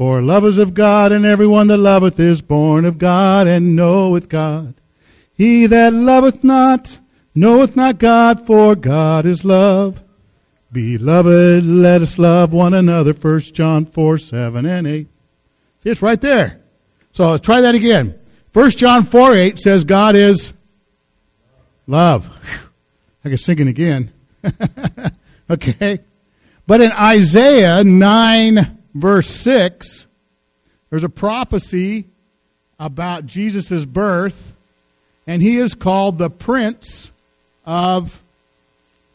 For love is of God, and everyone that loveth is born of God, and knoweth God. He that loveth not knoweth not God, for God is love. Beloved, let us love one another. 1 John 4, 7 and 8. See, it's right there. So let's try that again. 1 John 4, 8 says God is love. Whew. I can sing it again. okay. But in Isaiah 9, verse 6, there's a prophecy about Jesus' birth, and he is called the Prince of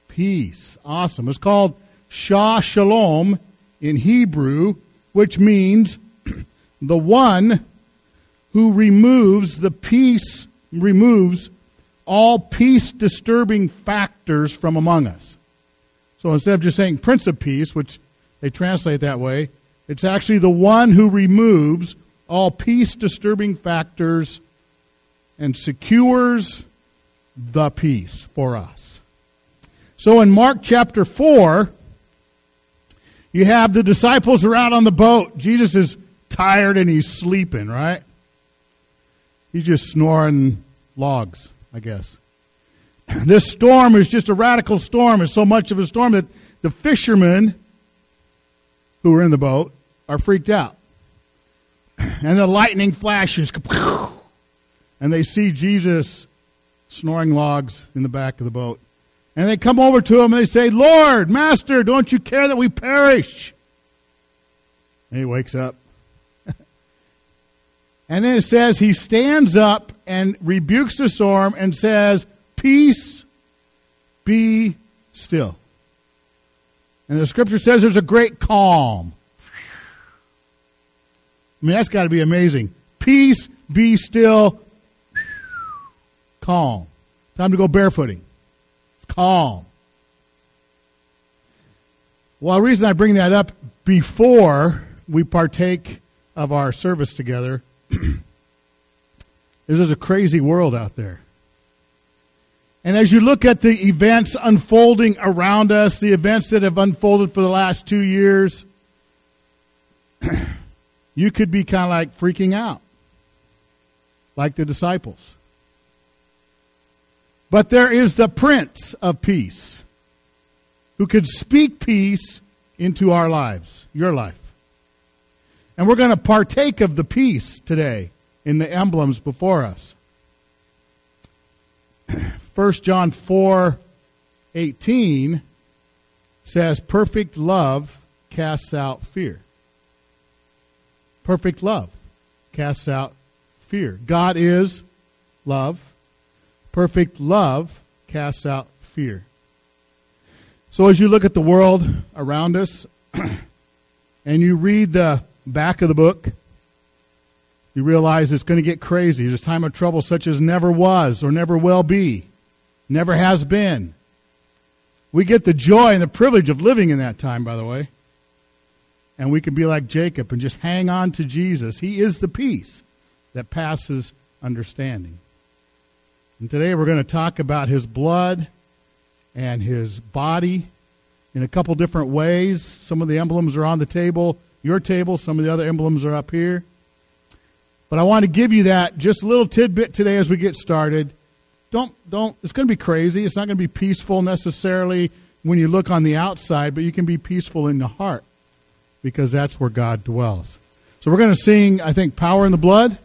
Peace. Awesome. It's called Sar Shalom in Hebrew, which means the one who removes the peace, removes all peace disturbing factors from among us. So instead of just saying Prince of Peace, which they translate that way, it's actually the one who removes all peace disturbing factors and secures the peace for us. So in Mark chapter 4, you have the disciples are out on the boat. Jesus is tired and he's sleeping, right? He's just snoring logs, I guess. This storm is just a radical storm. It's so much of a storm that the fishermen who are in the boat are freaked out. And the lightning flashes, and they see Jesus snoring logs in the back of the boat. And they come over to him and they say, Lord, Master, don't you care that we perish? And he wakes up. and then it says he stands up and rebukes the storm and says, Peace, be still. And the scripture says there's a great calm. I mean, that's got to be amazing. Peace, be still, calm. Time to go barefooting. It's calm. Well, the reason I bring that up before we partake of our service together is there's a crazy world out there. And as you look at the events unfolding around us, the events that have unfolded for the last two years, you could be kind of like freaking out, like the disciples. But there is the Prince of Peace who could speak peace into our lives, your life. And we're going to partake of the peace today in the emblems before us. 1 John 4 18 says, Perfect love casts out fear. Perfect love casts out fear. God is love. Perfect love casts out fear. So as you look at the world around us and you read the back of the book, you realize it's going to get crazy. There's a time of trouble such as never was or never will be, never has been. We get the joy and the privilege of living in that time, by the way. And we can be like Jacob and just hang on to Jesus. He is the peace that passes understanding. And today we're going to talk about his blood and his body in a couple different ways. Some of the emblems are on the table, your table, some of the other emblems are up here. But I want to give you that just a little tidbit today as we get started. Don't don't it's going to be crazy. It's not going to be peaceful necessarily when you look on the outside, but you can be peaceful in the heart because that's where God dwells. So we're going to sing I think Power in the Blood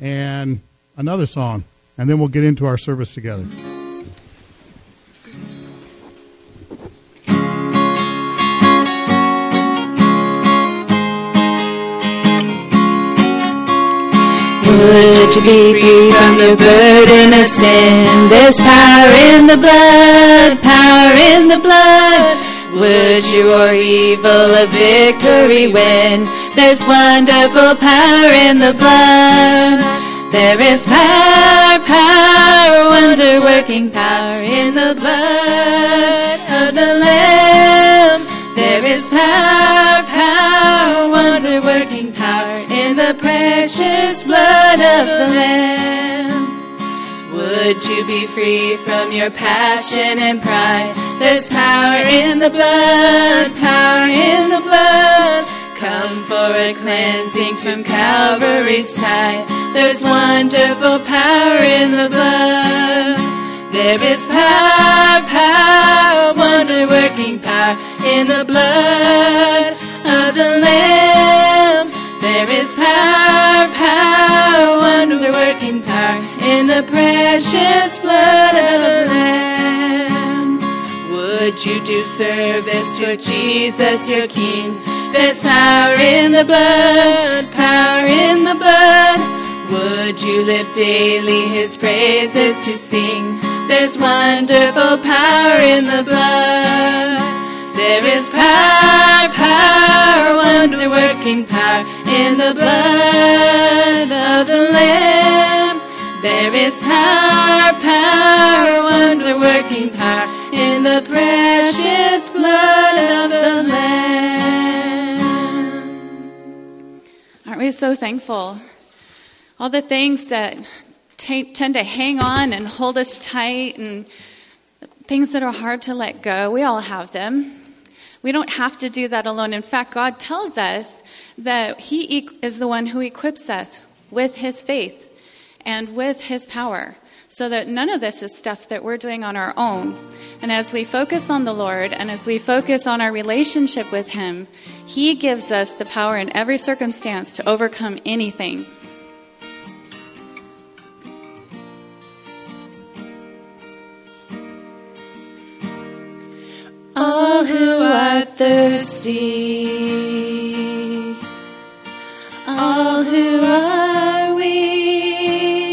and another song and then we'll get into our service together. Would you be free from your burden of sin? There's power in the blood, power in the blood. Would you or evil a victory win? There's wonderful power in the blood. There is power, power, wonder working power in the blood of the Lamb. Working power in the precious blood of the Lamb. Would you be free from your passion and pride? There's power in the blood, power in the blood. Come for a cleansing from Calvary's tide. There's wonderful power in the blood. There is power, power, wonder working power in the blood of the Lamb. Power, power, wonder working power in the precious blood of the Lamb. Would you do service to Jesus, your King? There's power in the blood, power in the blood. Would you live daily his praises to sing? There's wonderful power in the blood. There is power, power, wonder working power in the blood of the Lamb. There is power, power, wonder working power in the precious blood of the Lamb. Aren't we so thankful? All the things that t- tend to hang on and hold us tight and things that are hard to let go, we all have them. We don't have to do that alone. In fact, God tells us that He is the one who equips us with His faith and with His power, so that none of this is stuff that we're doing on our own. And as we focus on the Lord and as we focus on our relationship with Him, He gives us the power in every circumstance to overcome anything. All who are thirsty, all who are weak,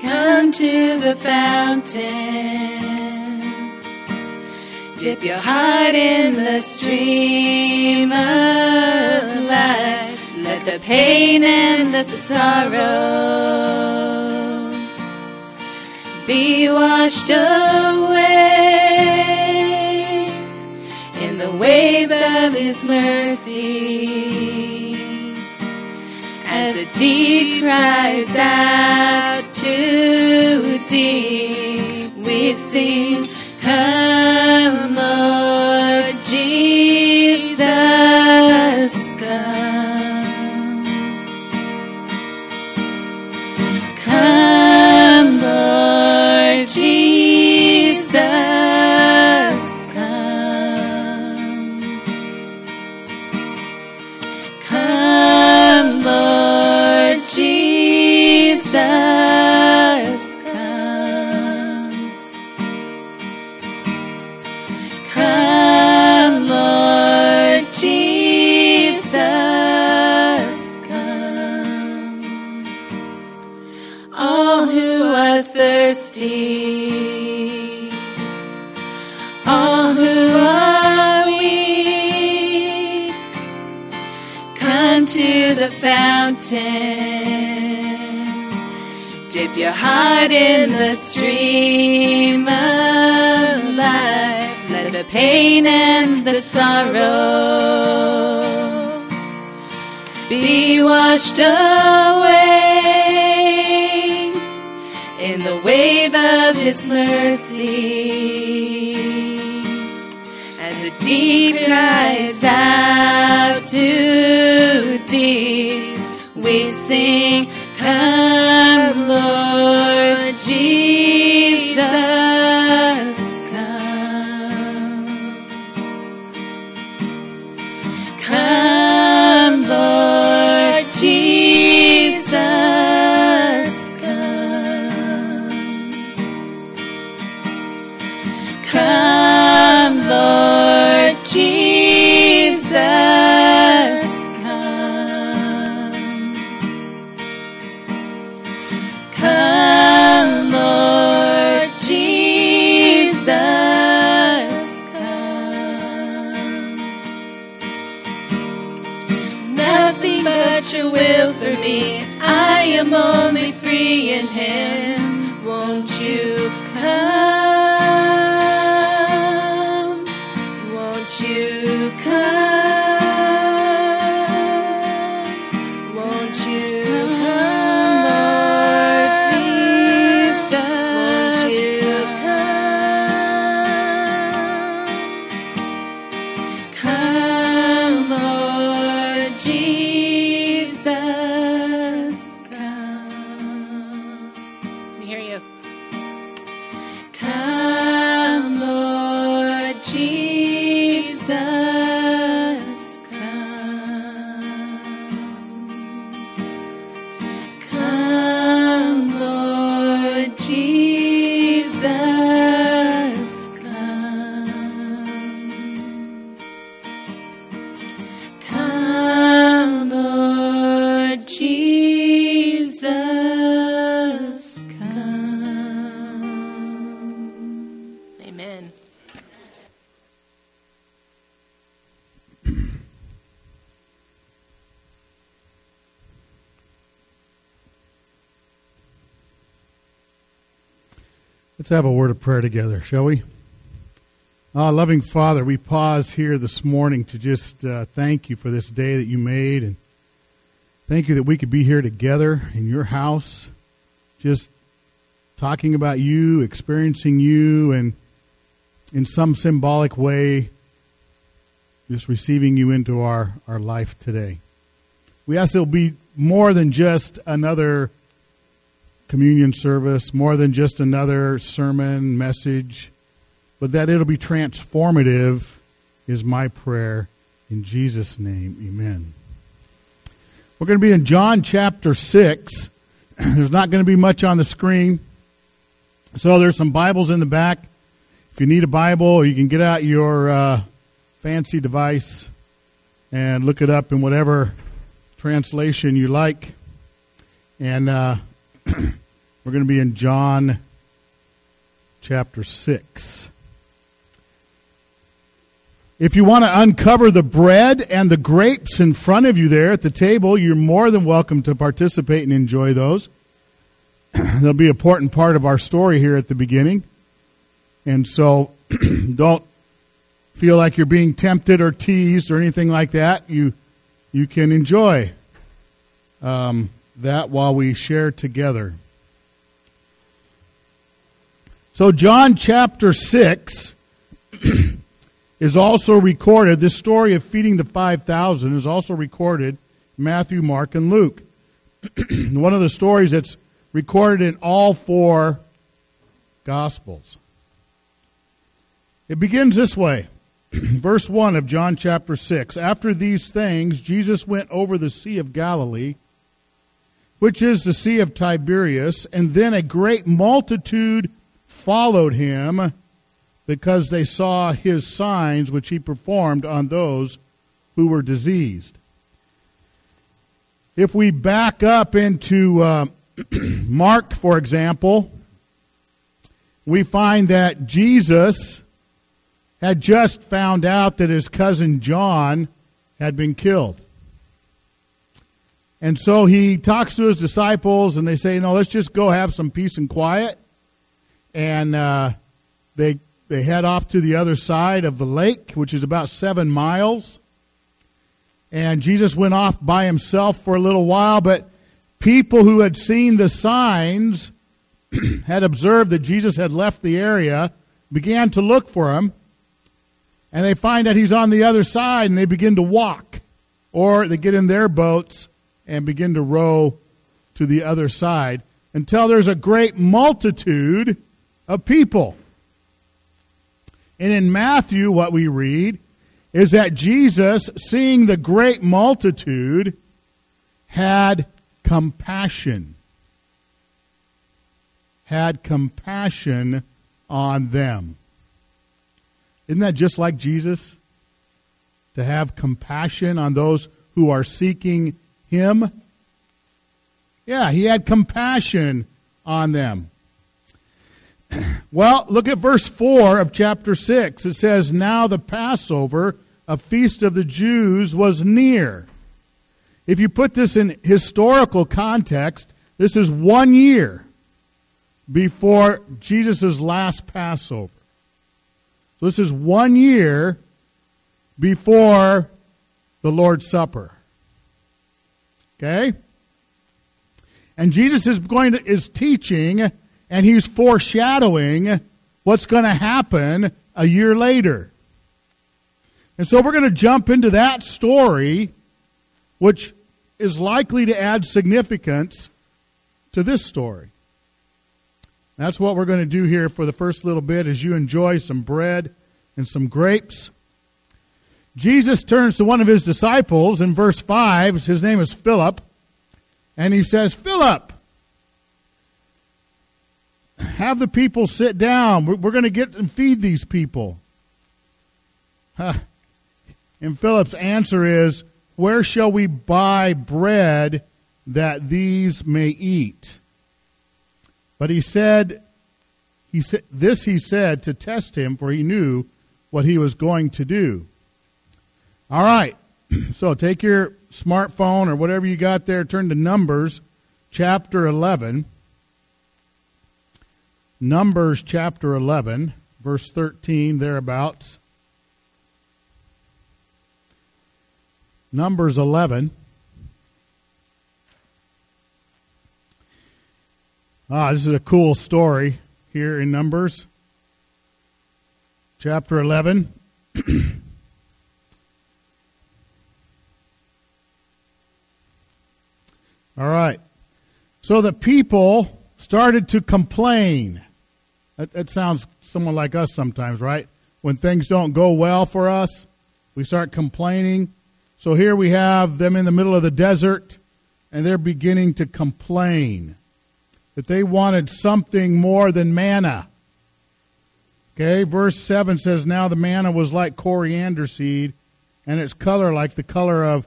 come to the fountain. Dip your heart in the stream of life. Let the pain and the sorrow be washed away waves of His mercy. As the deep cries out to deep, we sing, Come, Lord Dip your heart in the stream of life. Let the pain and the sorrow be washed away in the wave of his mercy. As the deep cries out to deep, we sing, Come, Lord Let's have a word of prayer together, shall we? Ah, loving Father, we pause here this morning to just uh, thank you for this day that you made and thank you that we could be here together in your house, just talking about you, experiencing you, and in some symbolic way, just receiving you into our, our life today. We ask it'll be more than just another communion service, more than just another sermon message, but that it'll be transformative is my prayer. In Jesus' name, amen. We're going to be in John chapter 6. There's not going to be much on the screen. So there's some Bibles in the back. If you need a Bible, you can get out your uh, fancy device and look it up in whatever translation you like. And uh, We're going to be in John chapter 6. If you want to uncover the bread and the grapes in front of you there at the table, you're more than welcome to participate and enjoy those. They'll be an important part of our story here at the beginning. And so don't feel like you're being tempted or teased or anything like that. You, you can enjoy um, that while we share together. So, John chapter 6 is also recorded. This story of feeding the 5,000 is also recorded Matthew, Mark, and Luke. One of the stories that's recorded in all four Gospels. It begins this way. Verse 1 of John chapter 6. After these things, Jesus went over the Sea of Galilee, which is the Sea of Tiberias, and then a great multitude followed him because they saw his signs which he performed on those who were diseased. If we back up into uh, Mark, for example, we find that Jesus had just found out that his cousin John had been killed. And so he talks to his disciples, and they say, No, let's just go have some peace and quiet and uh, they they head off to the other side of the lake, which is about seven miles. And Jesus went off by himself for a little while, but people who had seen the signs had observed that Jesus had left the area, began to look for him, and they find that he's on the other side, and they begin to walk, or they get in their boats and begin to row to the other side. Until there's a great multitude of people. And in Matthew, what we read is that Jesus, seeing the great multitude, had compassion. Had compassion on them. Isn't that just like Jesus? To have compassion on those who are seeking Him? Yeah, He had compassion on them. Well, look at verse 4 of chapter 6. It says, Now the Passover, a feast of the Jews, was near. If you put this in historical context, this is one year before Jesus' last Passover. So this is one year before the Lord's Supper. Okay? And Jesus is going to is teaching and he's foreshadowing what's going to happen a year later. And so we're going to jump into that story, which is likely to add significance to this story. That's what we're going to do here for the first little bit as you enjoy some bread and some grapes. Jesus turns to one of his disciples in verse 5. His name is Philip. And he says, Philip, have the people sit down. We're, going to get and feed these people. Huh. And Philip's answer is, Where shall we buy bread that these may eat? But he said, he said, This he said to test him, for he knew what he was going to do. All right. So take your smartphone or whatever you got there, turn to Numbers chapter 11. Numbers chapter 11, verse 13, thereabouts. Numbers 11. Ah, this is a cool story here in Numbers. Chapter 11. All right. So the people started to complain. That, that sounds someone like us sometimes, right? When things don't go well for us, we start complaining. So here we have them in the middle of the desert, and they're beginning to complain that they wanted something more than manna. Okay, verse 7 says, Now the manna was like coriander seed, and its color like the color of,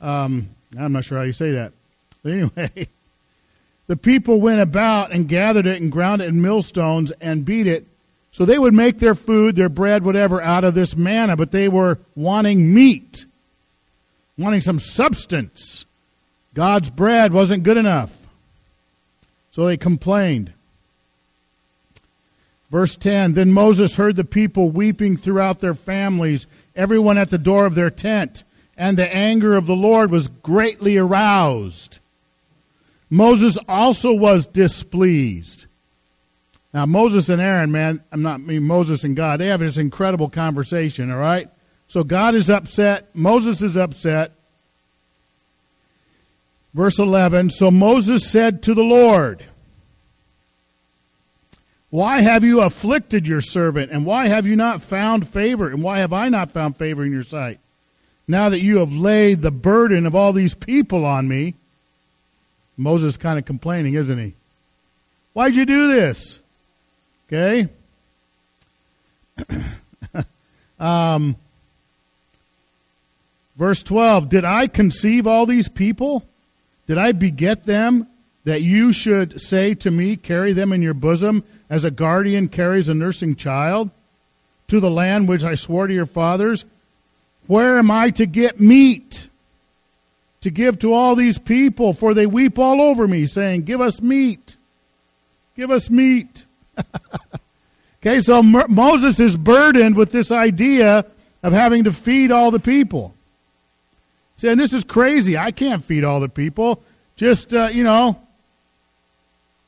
um, I'm not sure how you say that. But anyway, the people went about and gathered it and ground it in millstones and beat it. So they would make their food, their bread, whatever, out of this manna, but they were wanting meat, wanting some substance. God's bread wasn't good enough. So they complained. Verse 10 Then Moses heard the people weeping throughout their families, everyone at the door of their tent, and the anger of the Lord was greatly aroused. Moses also was displeased. Now, Moses and Aaron, man, I'm not I mean Moses and God, they have this incredible conversation, all right? So God is upset, Moses is upset. Verse 11 So Moses said to the Lord, Why have you afflicted your servant, and why have you not found favor, and why have I not found favor in your sight? Now that you have laid the burden of all these people on me, Moses kind of complaining, isn't he? Why'd you do this? Okay. um, verse 12 Did I conceive all these people? Did I beget them that you should say to me, Carry them in your bosom as a guardian carries a nursing child to the land which I swore to your fathers? Where am I to get meat to give to all these people? For they weep all over me, saying, Give us meat. Give us meat. okay, so Moses is burdened with this idea of having to feed all the people. Saying, This is crazy. I can't feed all the people. Just, uh, you know,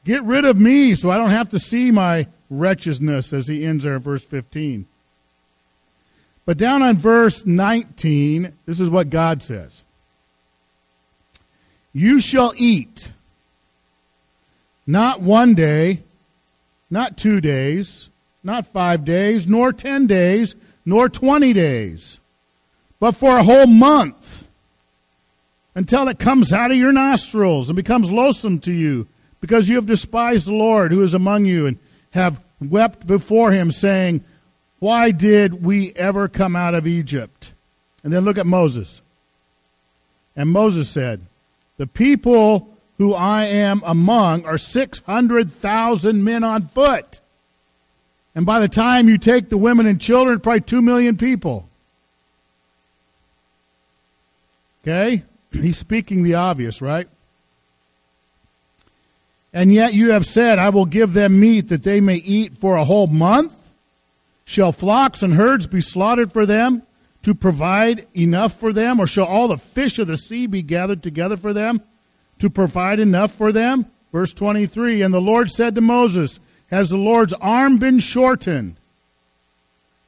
get rid of me so I don't have to see my wretchedness, as he ends there in verse 15. But down on verse 19, this is what God says You shall eat, not one day, not two days, not five days, nor ten days, nor twenty days, but for a whole month, until it comes out of your nostrils and becomes loathsome to you, because you have despised the Lord who is among you, and have wept before him, saying, why did we ever come out of Egypt? And then look at Moses. And Moses said, The people who I am among are 600,000 men on foot. And by the time you take the women and children, probably 2 million people. Okay? He's speaking the obvious, right? And yet you have said, I will give them meat that they may eat for a whole month. Shall flocks and herds be slaughtered for them to provide enough for them? Or shall all the fish of the sea be gathered together for them to provide enough for them? Verse 23 And the Lord said to Moses, Has the Lord's arm been shortened?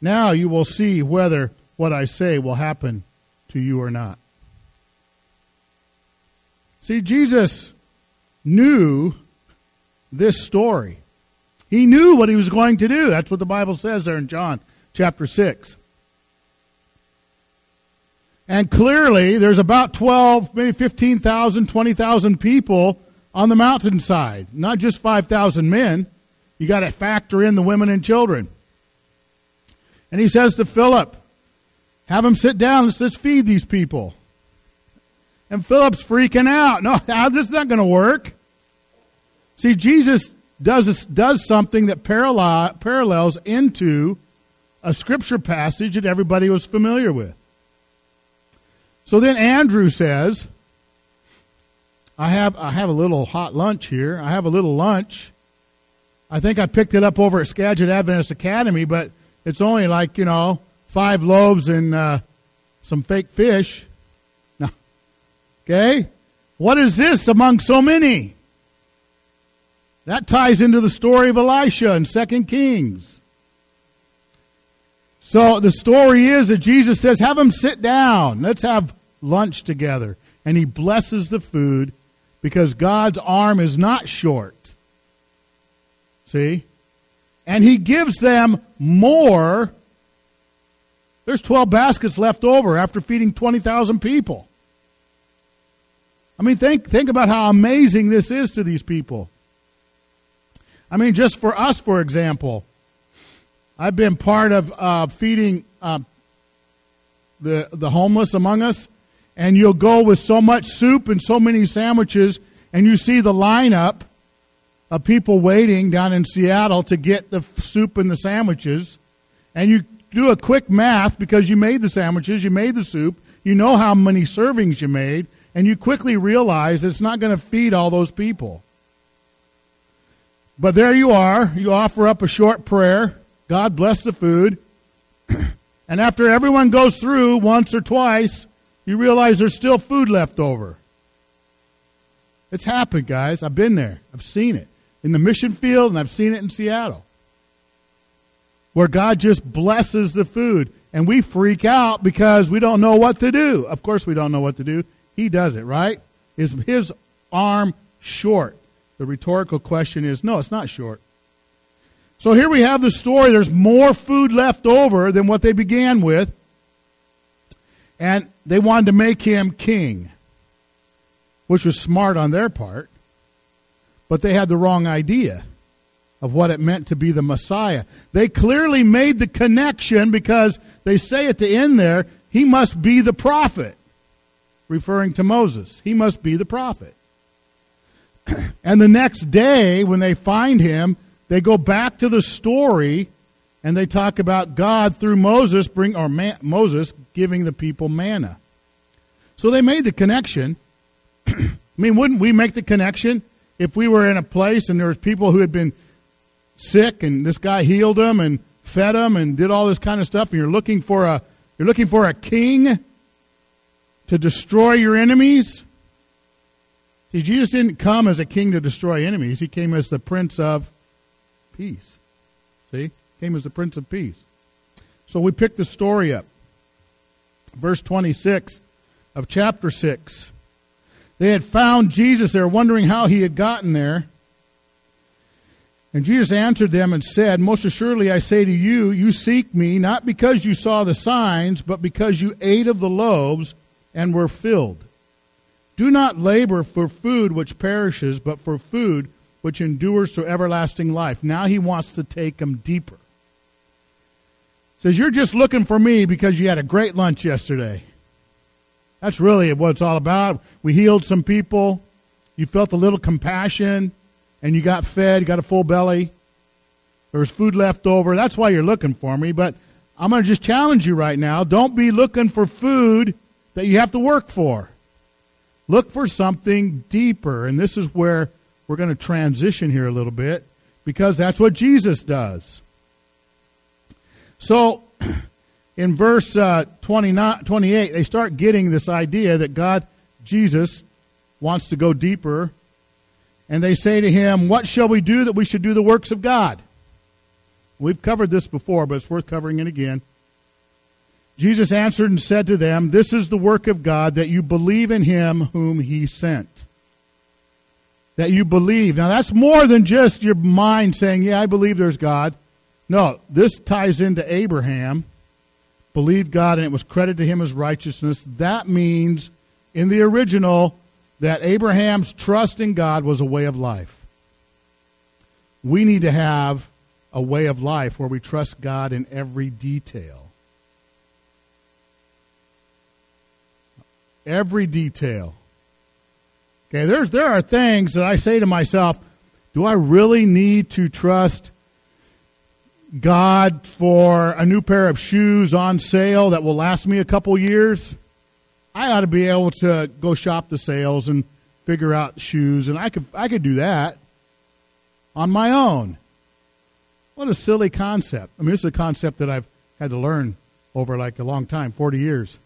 Now you will see whether what I say will happen to you or not. See, Jesus knew this story. He knew what he was going to do. That's what the Bible says there in John chapter 6. And clearly, there's about 12, maybe 15,000, 20,000 people on the mountainside, not just 5,000 men. You got to factor in the women and children. And he says to Philip, Have them sit down, let's, let's feed these people. And Philip's freaking out. No, how's this is not going to work. See, Jesus does, does something that parallel, parallels into a scripture passage that everybody was familiar with. So then Andrew says, I have, I have a little hot lunch here. I have a little lunch. I think I picked it up over at Skagit Adventist Academy, but it's only like, you know, five loaves and uh, some fake fish. No. Okay? What is this among so many? That ties into the story of Elisha in 2 Kings. So the story is that Jesus says, Have them sit down. Let's have lunch together. And he blesses the food because God's arm is not short. See? And he gives them more. There's 12 baskets left over after feeding 20,000 people. I mean, think, think about how amazing this is to these people. I mean, just for us, for example, I've been part of uh, feeding uh, the the homeless among us, and you'll go with so much soup and so many sandwiches, and you see the lineup of people waiting down in Seattle to get the soup and the sandwiches, and you do a quick math because you made the sandwiches, you made the soup, you know how many servings you made, and you quickly realize it's not going to feed all those people. But there you are. You offer up a short prayer. God bless the food. and after everyone goes through once or twice, you realize there's still food left over. It's happened, guys. I've been there. I've seen it in the mission field, and I've seen it in Seattle. Where God just blesses the food. And we freak out because we don't know what to do. Of course, we don't know what to do. He does it, right? Is his arm short? The rhetorical question is no, it's not short. So here we have the story. There's more food left over than what they began with. And they wanted to make him king, which was smart on their part. But they had the wrong idea of what it meant to be the Messiah. They clearly made the connection because they say at the end there, he must be the prophet, referring to Moses. He must be the prophet. and the next day, when they find him, they go back to the story and they talk about God through Moses bring or man, Moses giving the people manna. So they made the connection. I mean, wouldn't we make the connection if we were in a place and there was people who had been sick and this guy healed them and fed them and did all this kind of stuff and you're looking for a you're looking for a king to destroy your enemies? See, Jesus didn't come as a king to destroy enemies. He came as the Prince of Peace. See? Came as the Prince of Peace. So we pick the story up. Verse 26 of chapter 6. They had found Jesus. They were wondering how he had gotten there. And Jesus answered them and said, Most assuredly I say to you, you seek me not because you saw the signs, but because you ate of the loaves and were filled. Do not labor for food which perishes, but for food which endures to everlasting life. Now he wants to take them deeper. Says, You're just looking for me because you had a great lunch yesterday. That's really what it's all about. We healed some people. You felt a little compassion, and you got fed, you got a full belly. There was food left over. That's why you're looking for me. But I'm going to just challenge you right now. Don't be looking for food that you have to work for. Look for something deeper. And this is where we're going to transition here a little bit because that's what Jesus does. So, in verse uh, 29, 28, they start getting this idea that God, Jesus, wants to go deeper. And they say to him, What shall we do that we should do the works of God? We've covered this before, but it's worth covering it again. Jesus answered and said to them, This is the work of God, that you believe in him whom he sent. That you believe. Now, that's more than just your mind saying, Yeah, I believe there's God. No, this ties into Abraham. Believed God, and it was credited to him as righteousness. That means, in the original, that Abraham's trust in God was a way of life. We need to have a way of life where we trust God in every detail. every detail. Okay, there's, there are things that I say to myself, do I really need to trust God for a new pair of shoes on sale that will last me a couple years? I ought to be able to go shop the sales and figure out shoes, and I could I could do that on my own. What a silly concept. I mean, it's a concept that I've had to learn over like a long time 40 years.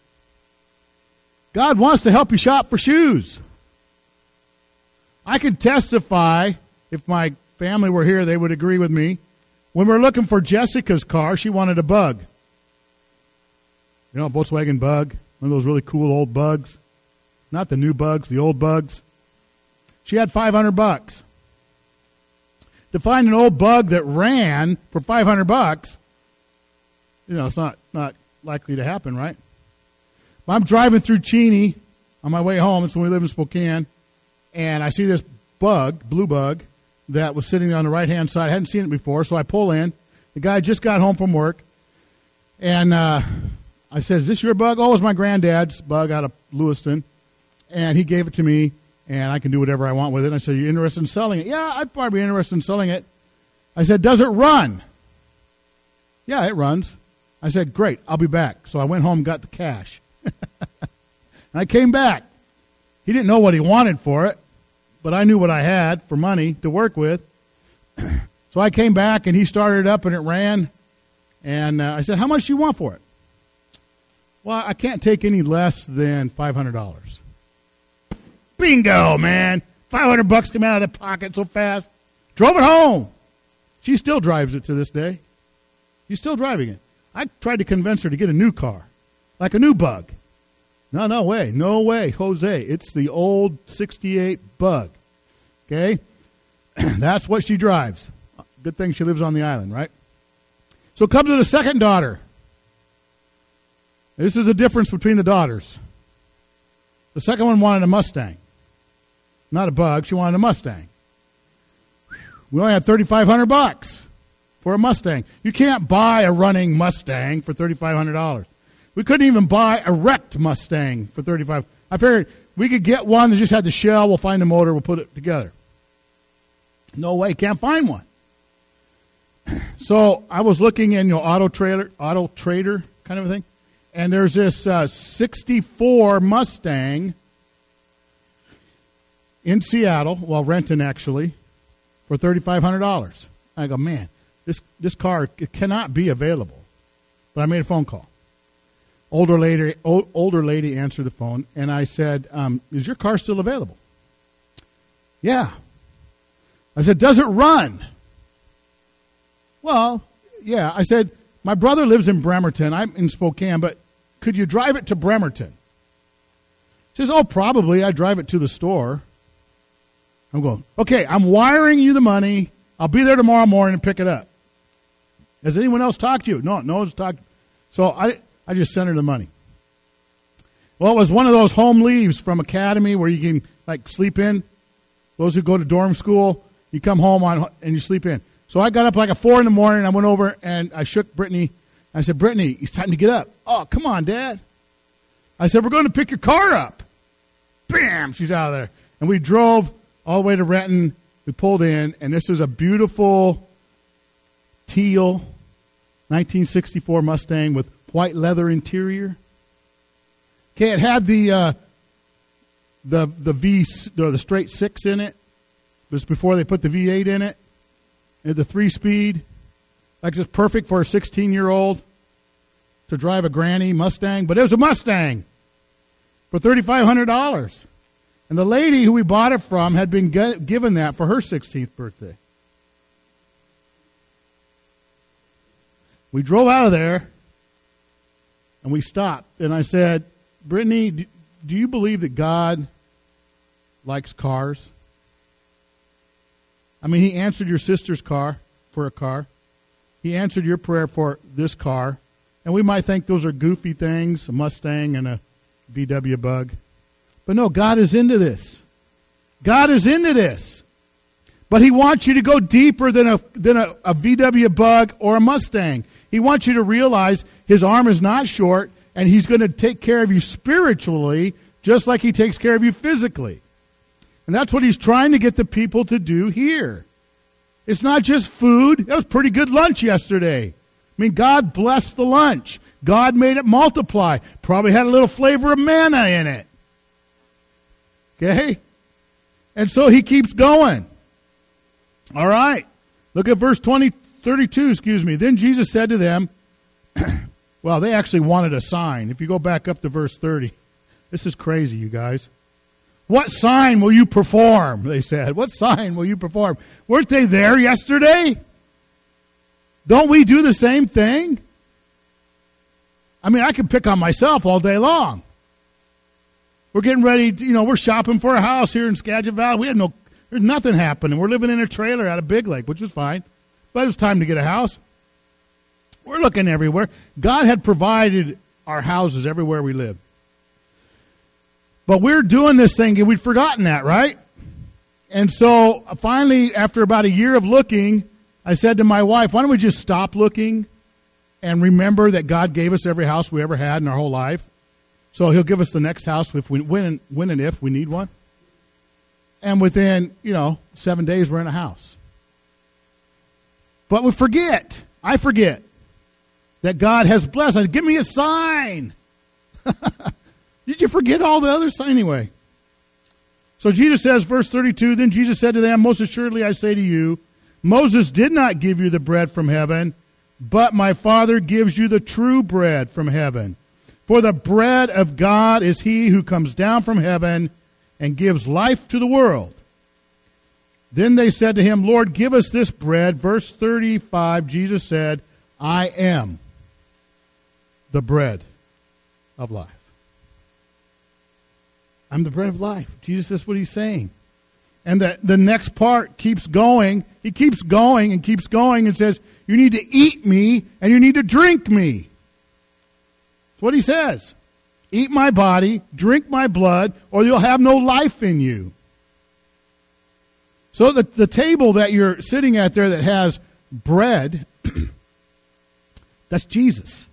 God wants to help you shop for shoes. I could testify, if my family were here, they would agree with me. When we are looking for Jessica's car, she wanted a bug. You know, a Volkswagen bug, one of those really cool old bugs. Not the new bugs, the old bugs. She had 500 bucks. To find an old bug that ran for 500 bucks, you know, it's not, not likely to happen, right? I'm driving through Cheney on my way home. It's when we live in Spokane. And I see this bug, blue bug, that was sitting on the right hand side. I hadn't seen it before, so I pull in. The guy just got home from work. And uh, I said, Is this your bug? Oh, it was my granddad's bug out of Lewiston. And he gave it to me, and I can do whatever I want with it. And I said, You interested in selling it? Yeah, I'd probably be interested in selling it. I said, Does it run? Yeah, it runs. I said, Great, I'll be back. So I went home got the cash. and I came back. He didn't know what he wanted for it, but I knew what I had for money to work with. so I came back and he started it up and it ran. And uh, I said, How much do you want for it? Well, I can't take any less than $500. Bingo, man. 500 bucks came out of the pocket so fast. Drove it home. She still drives it to this day. She's still driving it. I tried to convince her to get a new car like a new bug. No, no way. No way, Jose. It's the old 68 bug. Okay? That's what she drives. Good thing she lives on the island, right? So come to the second daughter. This is the difference between the daughters. The second one wanted a Mustang. Not a bug, she wanted a Mustang. We only had 3500 bucks for a Mustang. You can't buy a running Mustang for $3500. We couldn't even buy a wrecked Mustang for 35. I figured we could get one that just had the shell. We'll find the motor. We'll put it together. No way. Can't find one. So I was looking in your auto trailer, auto trader kind of a thing, and there's this uh, 64 Mustang in Seattle, well, Renton actually, for $3,500. I go, man, this, this car cannot be available. But I made a phone call older lady, old, older lady answered the phone, and I said, um, "Is your car still available?" Yeah. I said, "Does it run?" Well, yeah. I said, "My brother lives in Bremerton. I'm in Spokane, but could you drive it to Bremerton?" She says, "Oh, probably. I drive it to the store." I'm going, "Okay, I'm wiring you the money. I'll be there tomorrow morning and pick it up." Has anyone else talked to you? No, no one's talked. So I, I just sent her the money. Well, it was one of those home leaves from Academy where you can like sleep in. Those who go to dorm school, you come home on and you sleep in. So I got up like at four in the morning. I went over and I shook Brittany. I said, Brittany, it's time to get up. Oh, come on, Dad. I said, we're going to pick your car up. Bam! She's out of there. And we drove all the way to Renton. We pulled in, and this is a beautiful teal 1964 Mustang with white leather interior. Okay, it had the uh, the the V or the straight six in it. It was before they put the V8 in it. It had the three speed. Like just perfect for a 16 year old to drive a granny Mustang, but it was a Mustang for $3,500. And the lady who we bought it from had been given that for her 16th birthday. We drove out of there and we stopped. And I said, Brittany, do, you believe that God likes cars? I mean, He answered your sister's car for a car. He answered your prayer for this car. And we might think those are goofy things, a Mustang and a VW bug. But no, God is into this. God is into this. But he wants you to go deeper than a, than a, a VW bug or a Mustang. He wants you to realize his arm is not short and he's going to take care of you spiritually just like he takes care of you physically. And that's what he's trying to get the people to do here. It's not just food. That was pretty good lunch yesterday. I mean, God blessed the lunch. God made it multiply. Probably had a little flavor of manna in it. Okay? And so he keeps going. All right. Look at verse 20, 32, excuse me. Then Jesus said to them, well, they actually wanted a sign. If you go back up to verse 30, this is crazy, you guys. What sign will you perform? They said. What sign will you perform? Weren't they there yesterday? Don't we do the same thing? I mean, I can pick on myself all day long. We're getting ready, to, you know, we're shopping for a house here in Skagit Valley. We had no, there's nothing happening. We're living in a trailer out of Big Lake, which was fine. But it was time to get a house. We're looking everywhere. God had provided our houses everywhere we live. But we're doing this thing, and we'd forgotten that, right? And so finally, after about a year of looking, I said to my wife, why don't we just stop looking and remember that God gave us every house we ever had in our whole life? So he'll give us the next house if we win, win and if we need one. And within, you know, seven days, we're in a house. But we forget, I forget, that God has blessed us. Give me a sign. Did you forget all the others? Anyway. So Jesus says, verse 32 Then Jesus said to them, Most assuredly I say to you, Moses did not give you the bread from heaven, but my Father gives you the true bread from heaven. For the bread of God is he who comes down from heaven and gives life to the world. Then they said to him, Lord, give us this bread. Verse 35, Jesus said, I am the bread of life. I'm the bread of life. Jesus, that's what he's saying. And the, the next part keeps going. He keeps going and keeps going and says, You need to eat me and you need to drink me. That's what he says. Eat my body, drink my blood, or you'll have no life in you. So the, the table that you're sitting at there that has bread, that's Jesus.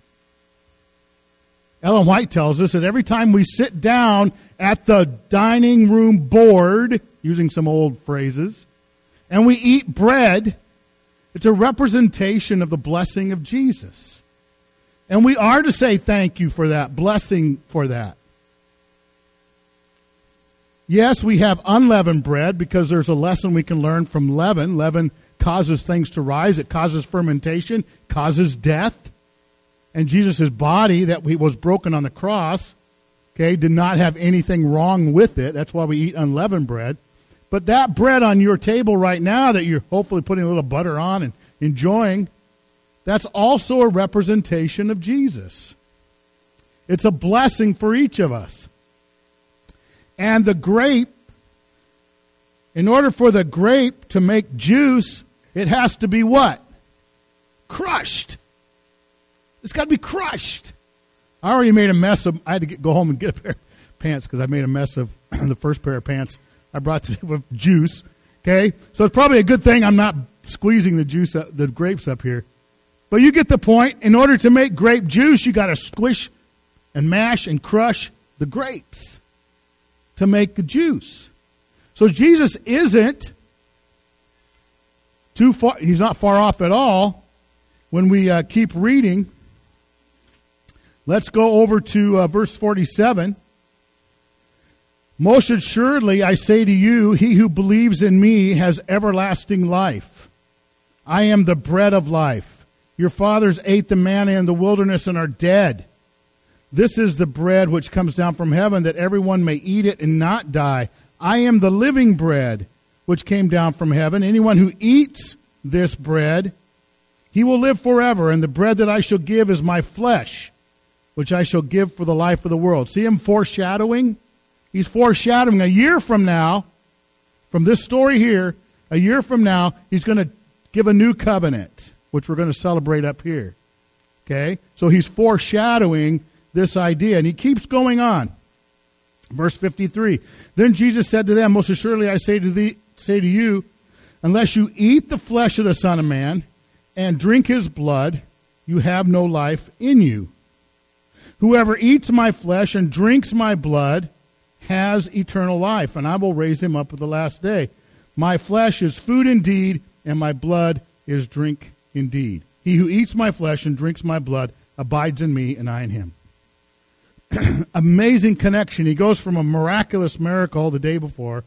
Ellen White tells us that every time we sit down at the dining room board, using some old phrases, and we eat bread, it's a representation of the blessing of Jesus. And we are to say thank you for that, blessing for that. Yes, we have unleavened bread because there's a lesson we can learn from leaven. Leaven causes things to rise, it causes fermentation, causes death. And Jesus' body that was broken on the cross okay, did not have anything wrong with it. That's why we eat unleavened bread. But that bread on your table right now that you're hopefully putting a little butter on and enjoying, that's also a representation of Jesus. It's a blessing for each of us. And the grape, in order for the grape to make juice, it has to be what? Crushed. It's got to be crushed. I already made a mess of. I had to get, go home and get a pair of pants because I made a mess of the first pair of pants I brought today with juice. Okay, so it's probably a good thing I'm not squeezing the juice, up, the grapes up here. But you get the point. In order to make grape juice, you got to squish and mash and crush the grapes to make the juice. So Jesus isn't too far. He's not far off at all. When we uh, keep reading Let's go over to uh, verse 47. Most assuredly, I say to you, he who believes in me has everlasting life. I am the bread of life. Your fathers ate the manna in the wilderness and are dead. This is the bread which comes down from heaven, that everyone may eat it and not die. I am the living bread which came down from heaven. Anyone who eats this bread, he will live forever, and the bread that I shall give is my flesh which I shall give for the life of the world. See him foreshadowing? He's foreshadowing a year from now, from this story here, a year from now, he's going to give a new covenant, which we're going to celebrate up here. Okay? So he's foreshadowing this idea, and he keeps going on. Verse 53 Then Jesus said to them, Most assuredly I say to, thee, say to you, unless you eat the flesh of the Son of Man and drink his blood, you have no life in you. Whoever eats my flesh and drinks my blood has eternal life, and I will raise him up at the last day. My flesh is food indeed, and my blood is drink indeed. He who eats my flesh and drinks my blood abides in me, and I in him. Amazing connection. He goes from a miraculous miracle the day before,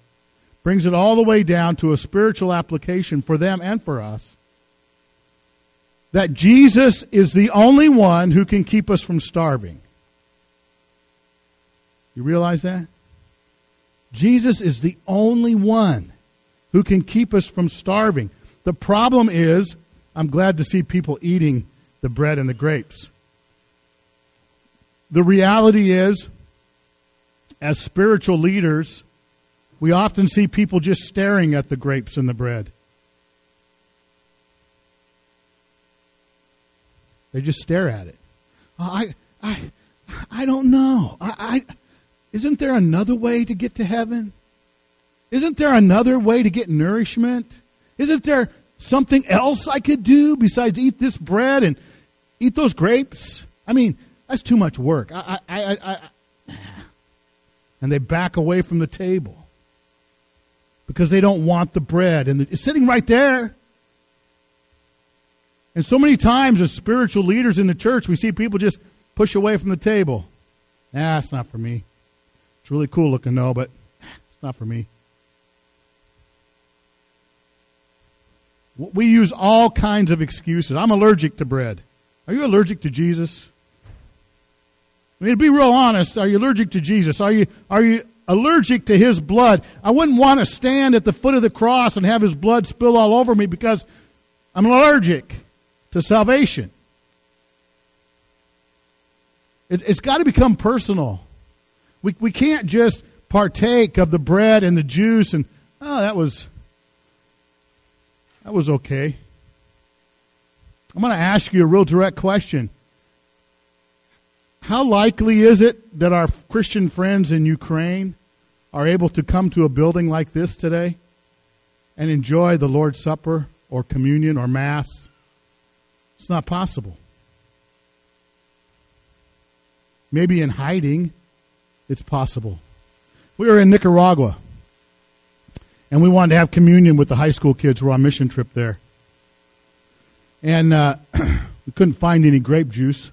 brings it all the way down to a spiritual application for them and for us. that Jesus is the only one who can keep us from starving. You realize that? Jesus is the only one who can keep us from starving. The problem is, I'm glad to see people eating the bread and the grapes. The reality is, as spiritual leaders, we often see people just staring at the grapes and the bread. They just stare at it. I, I, I don't know. I, I, isn't there another way to get to heaven? Isn't there another way to get nourishment? Isn't there something else I could do besides eat this bread and eat those grapes? I mean, that's too much work. I, I, I, I, and they back away from the table because they don't want the bread, and it's sitting right there. And so many times, as spiritual leaders in the church, we see people just push away from the table. Ah, it's not for me. It's really cool looking, though, but it's not for me. We use all kinds of excuses. I'm allergic to bread. Are you allergic to Jesus? I mean, to be real honest, are you allergic to Jesus? Are you, are you allergic to his blood? I wouldn't want to stand at the foot of the cross and have his blood spill all over me because I'm allergic to salvation. It, it's got to become personal. We, we can't just partake of the bread and the juice and, oh, that was, that was okay. I'm going to ask you a real direct question. How likely is it that our Christian friends in Ukraine are able to come to a building like this today and enjoy the Lord's Supper or communion or Mass? It's not possible. Maybe in hiding, it's possible. We were in Nicaragua, and we wanted to have communion with the high school kids. We're on mission trip there. And uh, we couldn't find any grape juice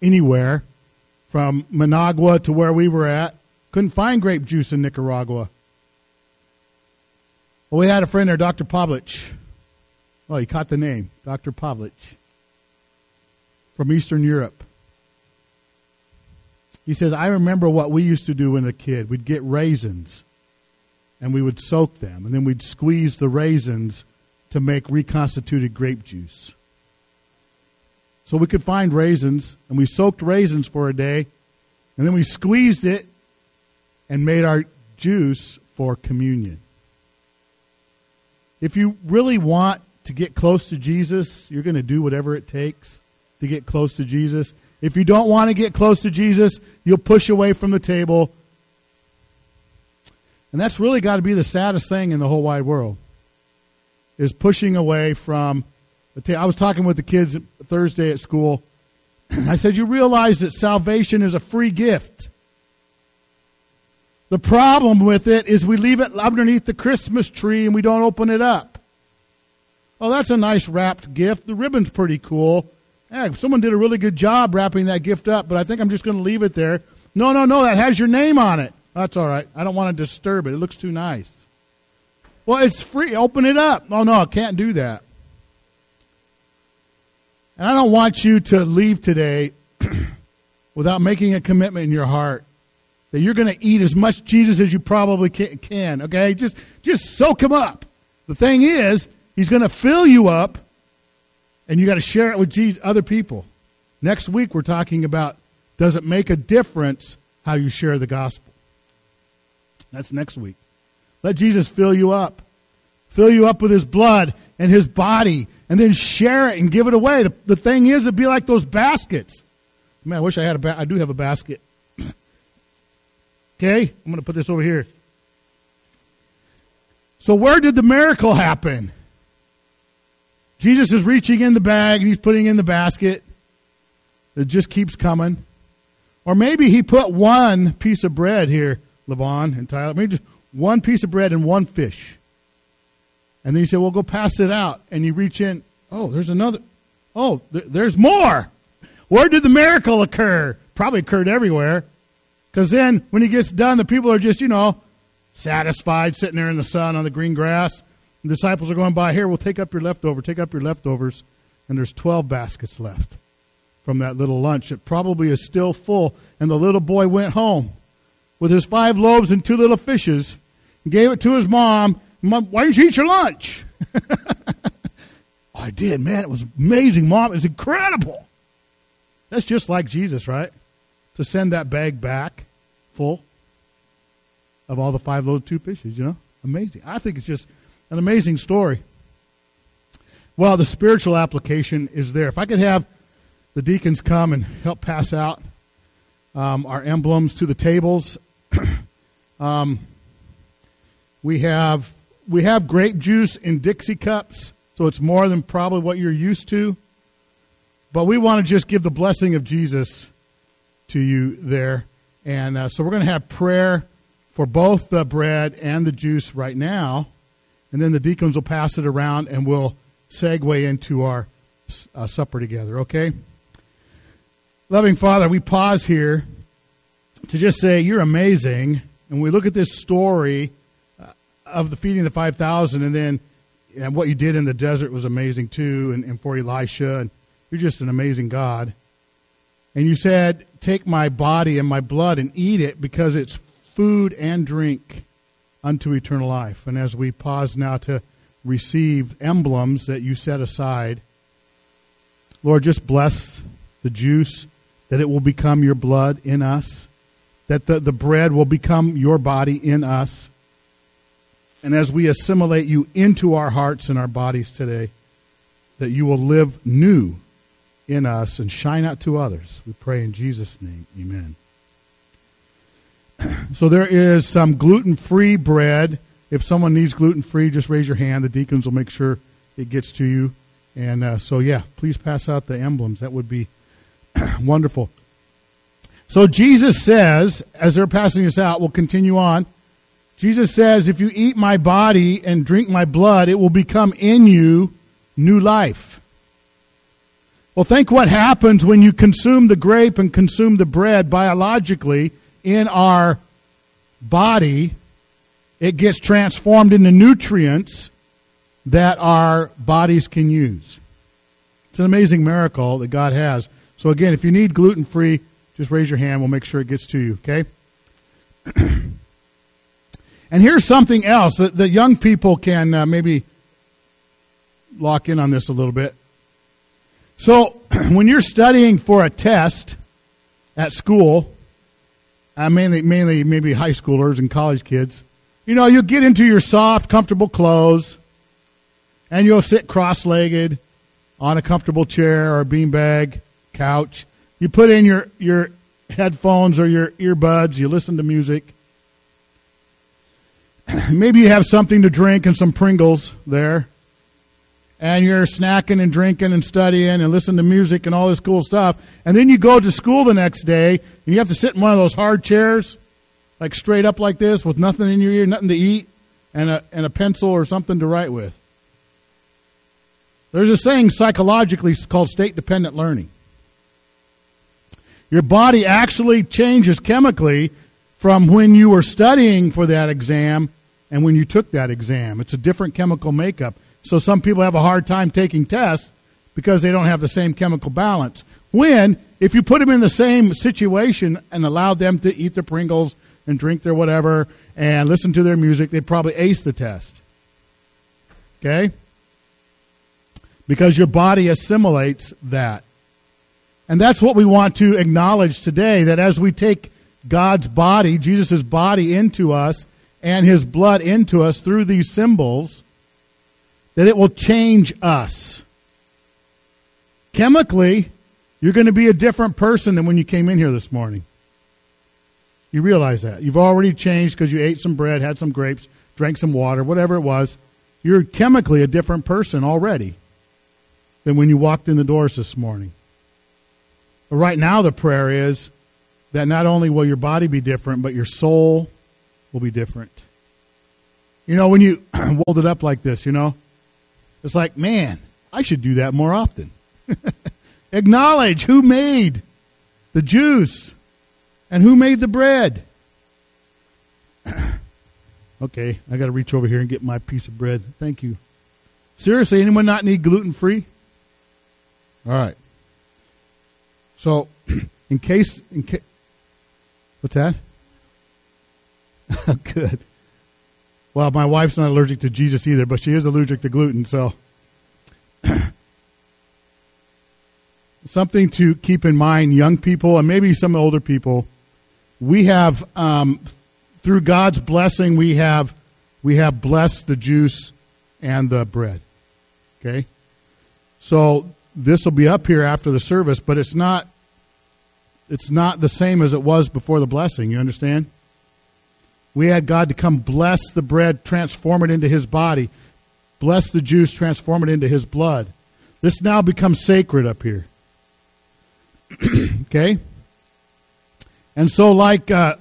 anywhere from Managua to where we were at. Couldn't find grape juice in Nicaragua. Well, we had a friend there, Dr. Pavlich. Oh, you caught the name, Dr. Pavlich from Eastern Europe. He says, I remember what we used to do when a kid. We'd get raisins and we would soak them, and then we'd squeeze the raisins to make reconstituted grape juice. So we could find raisins, and we soaked raisins for a day, and then we squeezed it and made our juice for communion. If you really want to get close to Jesus, you're going to do whatever it takes to get close to Jesus. If you don't want to get close to Jesus, you'll push away from the table. And that's really got to be the saddest thing in the whole wide world is pushing away from. I was talking with the kids Thursday at school. I said, You realize that salvation is a free gift. The problem with it is we leave it underneath the Christmas tree and we don't open it up. Oh, that's a nice wrapped gift. The ribbon's pretty cool. Yeah, someone did a really good job wrapping that gift up, but I think I'm just going to leave it there. No, no, no, that has your name on it. That's all right. I don't want to disturb it. It looks too nice. Well, it's free. Open it up. Oh, no, I can't do that. And I don't want you to leave today without making a commitment in your heart that you're going to eat as much Jesus as you probably can. Okay, just just soak him up. The thing is, he's going to fill you up and you got to share it with Jesus, other people. Next week, we're talking about does it make a difference how you share the gospel? That's next week. Let Jesus fill you up, fill you up with his blood and his body, and then share it and give it away. The, the thing is, it'd be like those baskets. Man, I wish I had a ba- I do have a basket. okay, I'm going to put this over here. So, where did the miracle happen? Jesus is reaching in the bag and he's putting in the basket. It just keeps coming. Or maybe he put one piece of bread here, Levon and Tyler. Maybe just one piece of bread and one fish. And then he said, Well, go pass it out. And you reach in. Oh, there's another. Oh, th- there's more. Where did the miracle occur? Probably occurred everywhere. Because then when he gets done, the people are just, you know, satisfied, sitting there in the sun on the green grass. The disciples are going by, here, we'll take up your leftover, take up your leftovers. and there's 12 baskets left from that little lunch. It probably is still full. And the little boy went home with his five loaves and two little fishes and gave it to his mom. Why didn't you eat your lunch? I did, man. It was amazing, Mom. It was incredible. That's just like Jesus, right? To send that bag back full of all the five loaves, two fishes, you know? Amazing. I think it's just an amazing story. Well, the spiritual application is there. If I could have the deacons come and help pass out um, our emblems to the tables. um, we have we have grape juice in Dixie cups, so it's more than probably what you're used to. But we want to just give the blessing of Jesus to you there, and uh, so we're going to have prayer for both the bread and the juice right now, and then the deacons will pass it around, and we'll segue into our uh, supper together. Okay. Loving Father, we pause here to just say, You're amazing. And we look at this story of the feeding the 5,000, and then and what you did in the desert was amazing too, and, and for Elisha. And you're just an amazing God. And you said, Take my body and my blood and eat it because it's food and drink unto eternal life. And as we pause now to receive emblems that you set aside, Lord, just bless the juice that it will become your blood in us, that the, the bread will become your body in us. And as we assimilate you into our hearts and our bodies today, that you will live new in us and shine out to others. We pray in Jesus' name. Amen. So there is some gluten free bread. If someone needs gluten free, just raise your hand. The deacons will make sure it gets to you. And uh, so, yeah, please pass out the emblems. That would be Wonderful. So Jesus says, as they're passing this out, we'll continue on. Jesus says, If you eat my body and drink my blood, it will become in you new life. Well, think what happens when you consume the grape and consume the bread biologically in our body. It gets transformed into nutrients that our bodies can use. It's an amazing miracle that God has. So, again, if you need gluten free, just raise your hand. We'll make sure it gets to you, okay? and here's something else that the young people can uh, maybe lock in on this a little bit. So, when you're studying for a test at school, uh, mainly, mainly maybe high schoolers and college kids, you know, you'll get into your soft, comfortable clothes, and you'll sit cross legged on a comfortable chair or beanbag couch. You put in your, your headphones or your earbuds, you listen to music. Maybe you have something to drink and some Pringles there. And you're snacking and drinking and studying and listening to music and all this cool stuff. And then you go to school the next day and you have to sit in one of those hard chairs, like straight up like this, with nothing in your ear, nothing to eat, and a, and a pencil or something to write with. There's a saying psychologically called state dependent learning. Your body actually changes chemically from when you were studying for that exam and when you took that exam. It's a different chemical makeup. So some people have a hard time taking tests because they don't have the same chemical balance. When, if you put them in the same situation and allowed them to eat their Pringles and drink their whatever and listen to their music, they'd probably ace the test. Okay? Because your body assimilates that. And that's what we want to acknowledge today that as we take God's body, Jesus' body into us, and his blood into us through these symbols, that it will change us. Chemically, you're going to be a different person than when you came in here this morning. You realize that. You've already changed because you ate some bread, had some grapes, drank some water, whatever it was. You're chemically a different person already than when you walked in the doors this morning. But right now, the prayer is that not only will your body be different, but your soul will be different. You know, when you hold it up like this, you know, it's like, man, I should do that more often. Acknowledge who made the juice and who made the bread. okay, I got to reach over here and get my piece of bread. Thank you. Seriously, anyone not need gluten free? All right. So, in case, in case, what's that? Good. Well, my wife's not allergic to Jesus either, but she is allergic to gluten, so something to keep in mind, young people and maybe some older people. We have, um, through God's blessing, we have we have blessed the juice and the bread. Okay, so this will be up here after the service, but it's not it's not the same as it was before the blessing. You understand? We had God to come bless the bread, transform it into His body, bless the juice, transform it into His blood. This now becomes sacred up here. okay? And so, like, uh,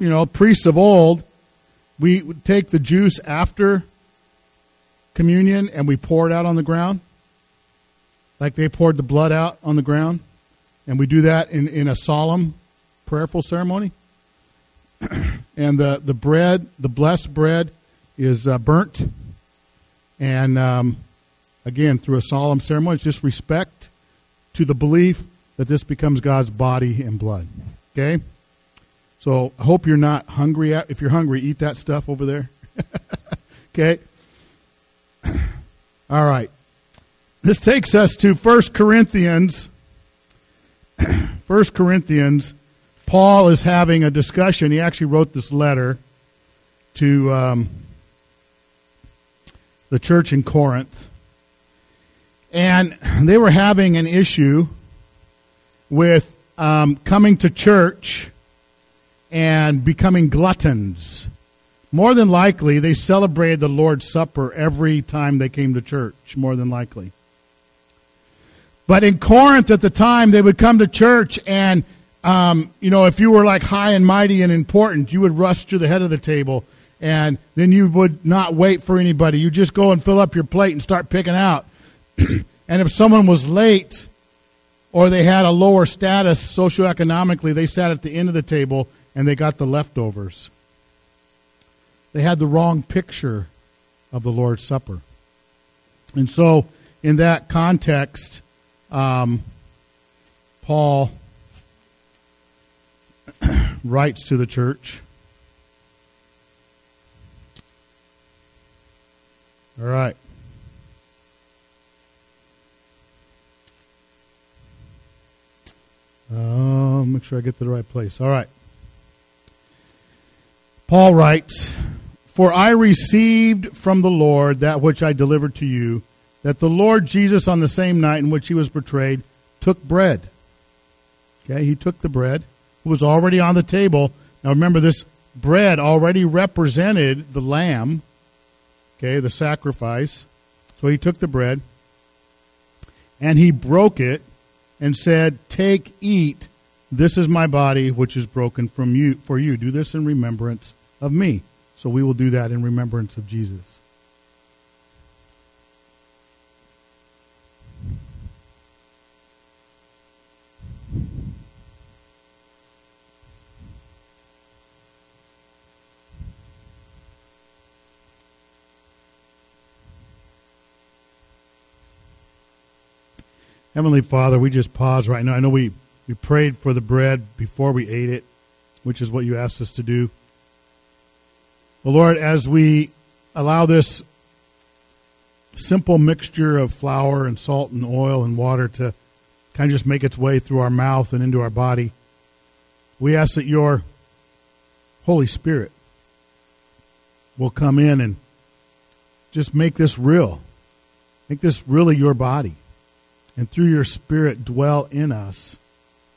you know, priests of old, we would take the juice after communion and we pour it out on the ground, like they poured the blood out on the ground. And we do that in, in a solemn, prayerful ceremony. and the, the bread, the blessed bread, is uh, burnt. And um, again, through a solemn ceremony, it's just respect to the belief that this becomes God's body and blood. Okay? So I hope you're not hungry. If you're hungry, eat that stuff over there. okay? All right. This takes us to 1 Corinthians. 1 Corinthians. Paul is having a discussion. He actually wrote this letter to um, the church in Corinth. And they were having an issue with um, coming to church and becoming gluttons. More than likely, they celebrated the Lord's Supper every time they came to church, more than likely. But in Corinth at the time, they would come to church, and, um, you know, if you were like high and mighty and important, you would rush to the head of the table, and then you would not wait for anybody. You just go and fill up your plate and start picking out. and if someone was late, or they had a lower status socioeconomically, they sat at the end of the table and they got the leftovers. They had the wrong picture of the Lord's Supper. And so, in that context, um, Paul writes to the church. All right. Uh, make sure I get to the right place. All right. Paul writes, For I received from the Lord that which I delivered to you, that the Lord Jesus, on the same night in which he was betrayed, took bread. Okay, he took the bread, it was already on the table. Now remember, this bread already represented the lamb, okay, the sacrifice. So he took the bread, and he broke it and said, Take, eat. This is my body, which is broken from you for you. Do this in remembrance of me. So we will do that in remembrance of Jesus. Heavenly Father, we just pause right now. I know we, we prayed for the bread before we ate it, which is what you asked us to do. Well, Lord, as we allow this simple mixture of flour and salt and oil and water to kind of just make its way through our mouth and into our body, we ask that your Holy Spirit will come in and just make this real. Make this really your body and through your Spirit dwell in us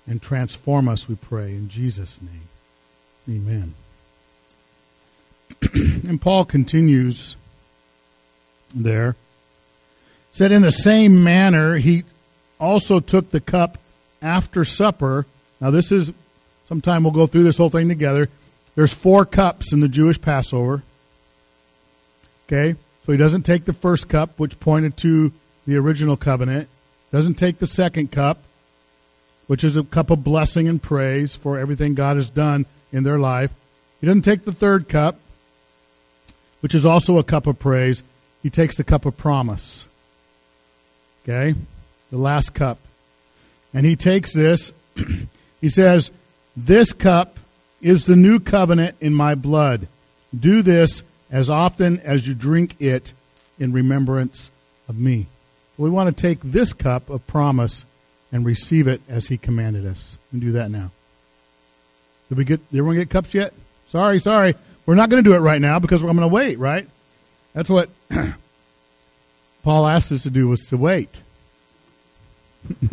and transform us, we pray, in Jesus' name. Amen. and Paul continues there. Said, In the same manner, he also took the cup after supper. Now, this is, sometime we'll go through this whole thing together. There's four cups in the Jewish Passover. Okay? So he doesn't take the first cup, which pointed to the original covenant doesn't take the second cup, which is a cup of blessing and praise for everything God has done in their life. He doesn't take the third cup, which is also a cup of praise. He takes the cup of promise. Okay? the last cup. And he takes this, he says, This cup is the new covenant in my blood. Do this as often as you drink it in remembrance of me. We want to take this cup of promise and receive it as he commanded us. And do that now. Did we get did everyone get cups yet? Sorry, sorry. We're not going to do it right now because I'm going to wait, right? That's what Paul asked us to do was to wait.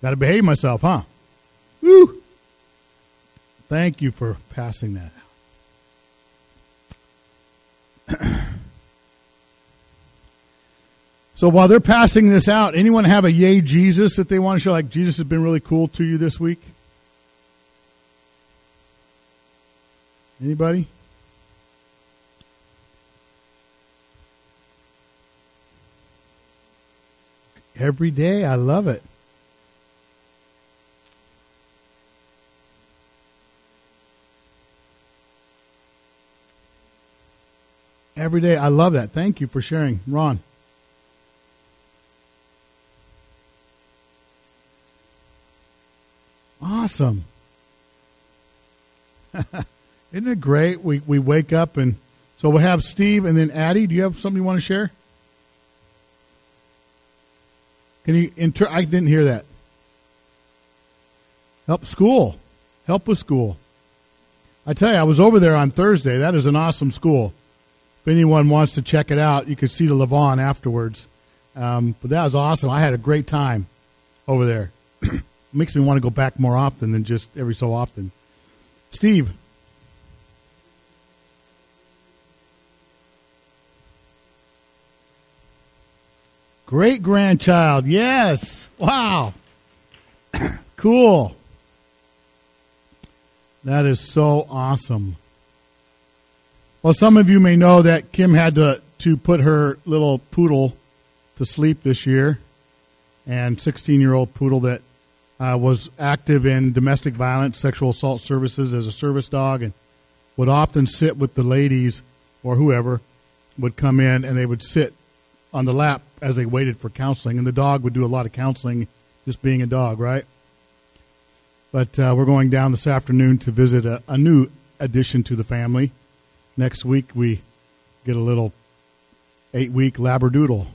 Got to behave myself, huh? Woo! Thank you for passing that out. so while they're passing this out, anyone have a yay Jesus that they want to show? Like Jesus has been really cool to you this week? Anybody? Every day. I love it. Every day. I love that. Thank you for sharing. Ron. Awesome. Isn't it great? We, we wake up and so we'll have Steve and then Addie. Do you have something you want to share? Can you inter- I didn't hear that. Help school. Help with school. I tell you, I was over there on Thursday. That is an awesome school. If anyone wants to check it out, you can see the Levon afterwards. Um, but that was awesome. I had a great time over there. Makes me want to go back more often than just every so often. Steve. Great grandchild. Yes. Wow. cool. That is so awesome. Well, some of you may know that Kim had to, to put her little poodle to sleep this year, and 16 year old poodle that uh, was active in domestic violence, sexual assault services as a service dog, and would often sit with the ladies or whoever would come in and they would sit on the lap as they waited for counseling, and the dog would do a lot of counseling, just being a dog, right? But uh, we're going down this afternoon to visit a, a new addition to the family. Next week we get a little eight-week labradoodle.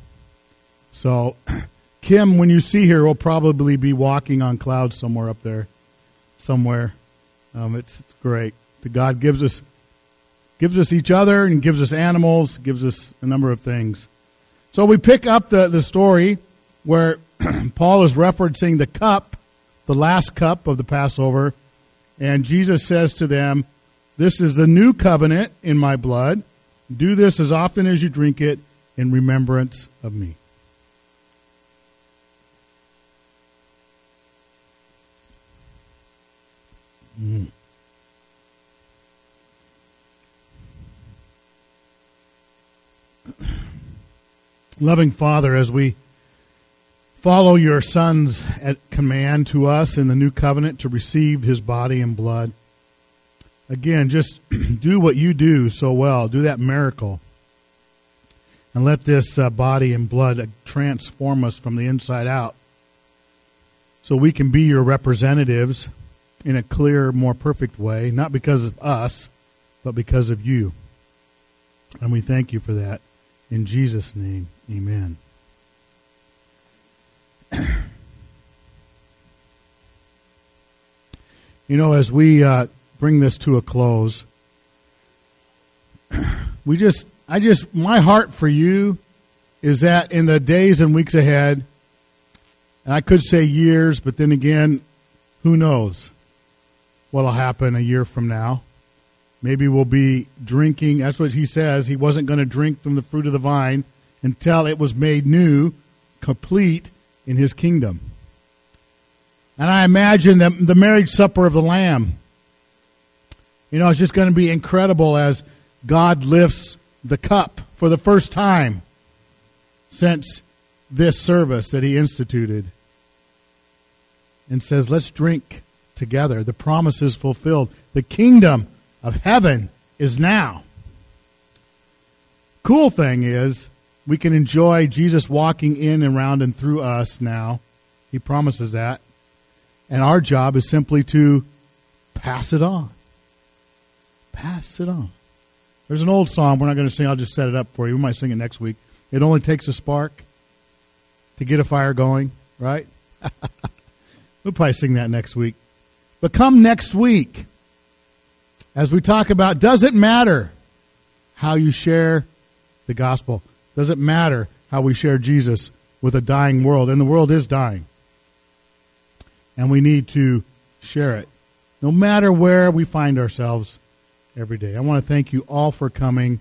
So, Kim, when you see her, will probably be walking on clouds somewhere up there, somewhere. Um, it's, it's great. The God gives us gives us each other and gives us animals, gives us a number of things. So we pick up the, the story where Paul is referencing the cup, the last cup of the Passover, and Jesus says to them, This is the new covenant in my blood. Do this as often as you drink it in remembrance of me. Mm. Loving Father, as we follow your Son's command to us in the new covenant to receive his body and blood, again, just do what you do so well. Do that miracle. And let this uh, body and blood transform us from the inside out so we can be your representatives in a clear, more perfect way, not because of us, but because of you. And we thank you for that. In Jesus' name, amen. you know, as we uh, bring this to a close, we just, I just, my heart for you is that in the days and weeks ahead, and I could say years, but then again, who knows what'll happen a year from now. Maybe we'll be drinking. That's what he says. He wasn't going to drink from the fruit of the vine until it was made new, complete in his kingdom. And I imagine that the marriage supper of the Lamb, you know, it's just going to be incredible as God lifts the cup for the first time since this service that he instituted and says, Let's drink together. The promise is fulfilled. The kingdom of heaven is now. Cool thing is, We can enjoy Jesus walking in and around and through us now. He promises that. And our job is simply to pass it on. Pass it on. There's an old song we're not going to sing. I'll just set it up for you. We might sing it next week. It only takes a spark to get a fire going, right? we'll probably sing that next week. But come next week as we talk about does it matter how you share the gospel? Does it matter how we share Jesus with a dying world? And the world is dying. And we need to share it no matter where we find ourselves every day. I want to thank you all for coming.